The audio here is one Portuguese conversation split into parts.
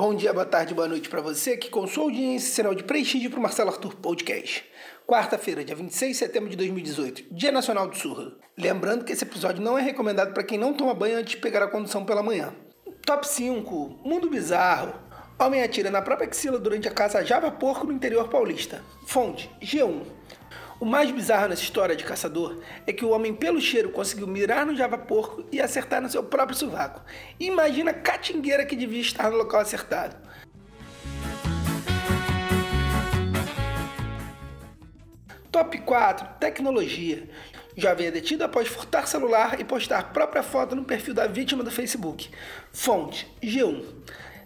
Bom dia, boa tarde, boa noite para você que com sua audiência sinal de prestígio para o Marcelo Arthur Podcast. Quarta-feira, dia 26 de setembro de 2018, Dia Nacional do Surra. Lembrando que esse episódio não é recomendado para quem não toma banho antes de pegar a condução pela manhã. Top 5. Mundo Bizarro. Homem atira na própria axila durante a caça Java Porco no interior paulista. Fonte, G1. O mais bizarro nessa história de caçador é que o homem, pelo cheiro, conseguiu mirar no Java Porco e acertar no seu próprio sovaco. Imagina a catingueira que devia estar no local acertado. Top 4 Tecnologia. Jovem é detido após furtar celular e postar própria foto no perfil da vítima do Facebook. Fonte: G1.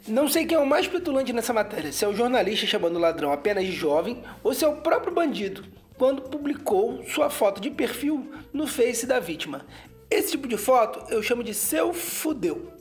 Não sei quem é o mais petulante nessa matéria, se é o jornalista chamando o ladrão apenas de jovem ou se é o próprio bandido, quando publicou sua foto de perfil no Face da vítima. Esse tipo de foto eu chamo de seu fudeu.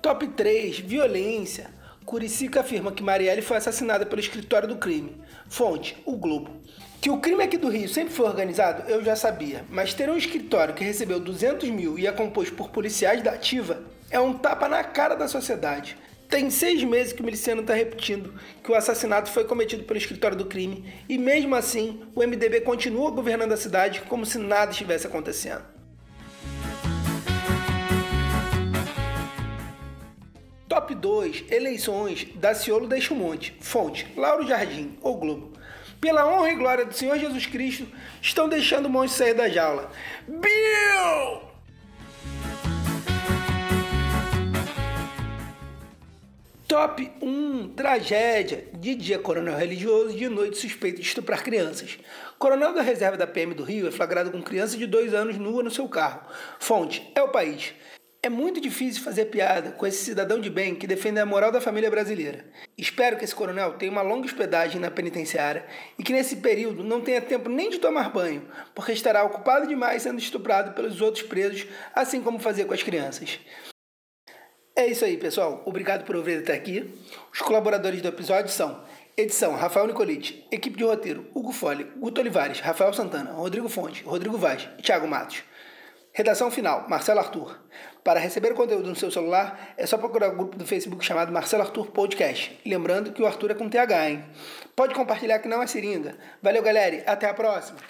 Top 3 Violência. Curicica afirma que Marielle foi assassinada pelo escritório do crime. Fonte: O Globo. Que o crime aqui do Rio sempre foi organizado, eu já sabia, mas ter um escritório que recebeu 200 mil e é composto por policiais da ativa é um tapa na cara da sociedade. Tem seis meses que o miliciano está repetindo que o assassinato foi cometido pelo escritório do crime e, mesmo assim, o MDB continua governando a cidade como se nada estivesse acontecendo. Top 2 Eleições Daciolo deixa o monte. Fonte: Lauro Jardim ou Globo. Pela honra e glória do Senhor Jesus Cristo, estão deixando o monte sair da jaula. Bill! Top 1 Tragédia. De dia, coronel religioso, de noite, suspeito de estuprar crianças. Coronel da reserva da PM do Rio é flagrado com criança de dois anos nua no seu carro. Fonte: É o país. É muito difícil fazer piada com esse cidadão de bem que defende a moral da família brasileira. Espero que esse coronel tenha uma longa hospedagem na penitenciária e que nesse período não tenha tempo nem de tomar banho, porque estará ocupado demais sendo estuprado pelos outros presos, assim como fazia com as crianças. É isso aí, pessoal. Obrigado por ouvir até aqui. Os colaboradores do episódio são edição Rafael Nicolite, equipe de roteiro Hugo Fole, Guto Olivares, Rafael Santana, Rodrigo Fonte, Rodrigo Vaz e Thiago Matos. Redação final, Marcelo Arthur. Para receber o conteúdo no seu celular, é só procurar o grupo do Facebook chamado Marcelo Arthur Podcast. lembrando que o Arthur é com TH, hein? Pode compartilhar que não é seringa. Valeu, galera. Até a próxima.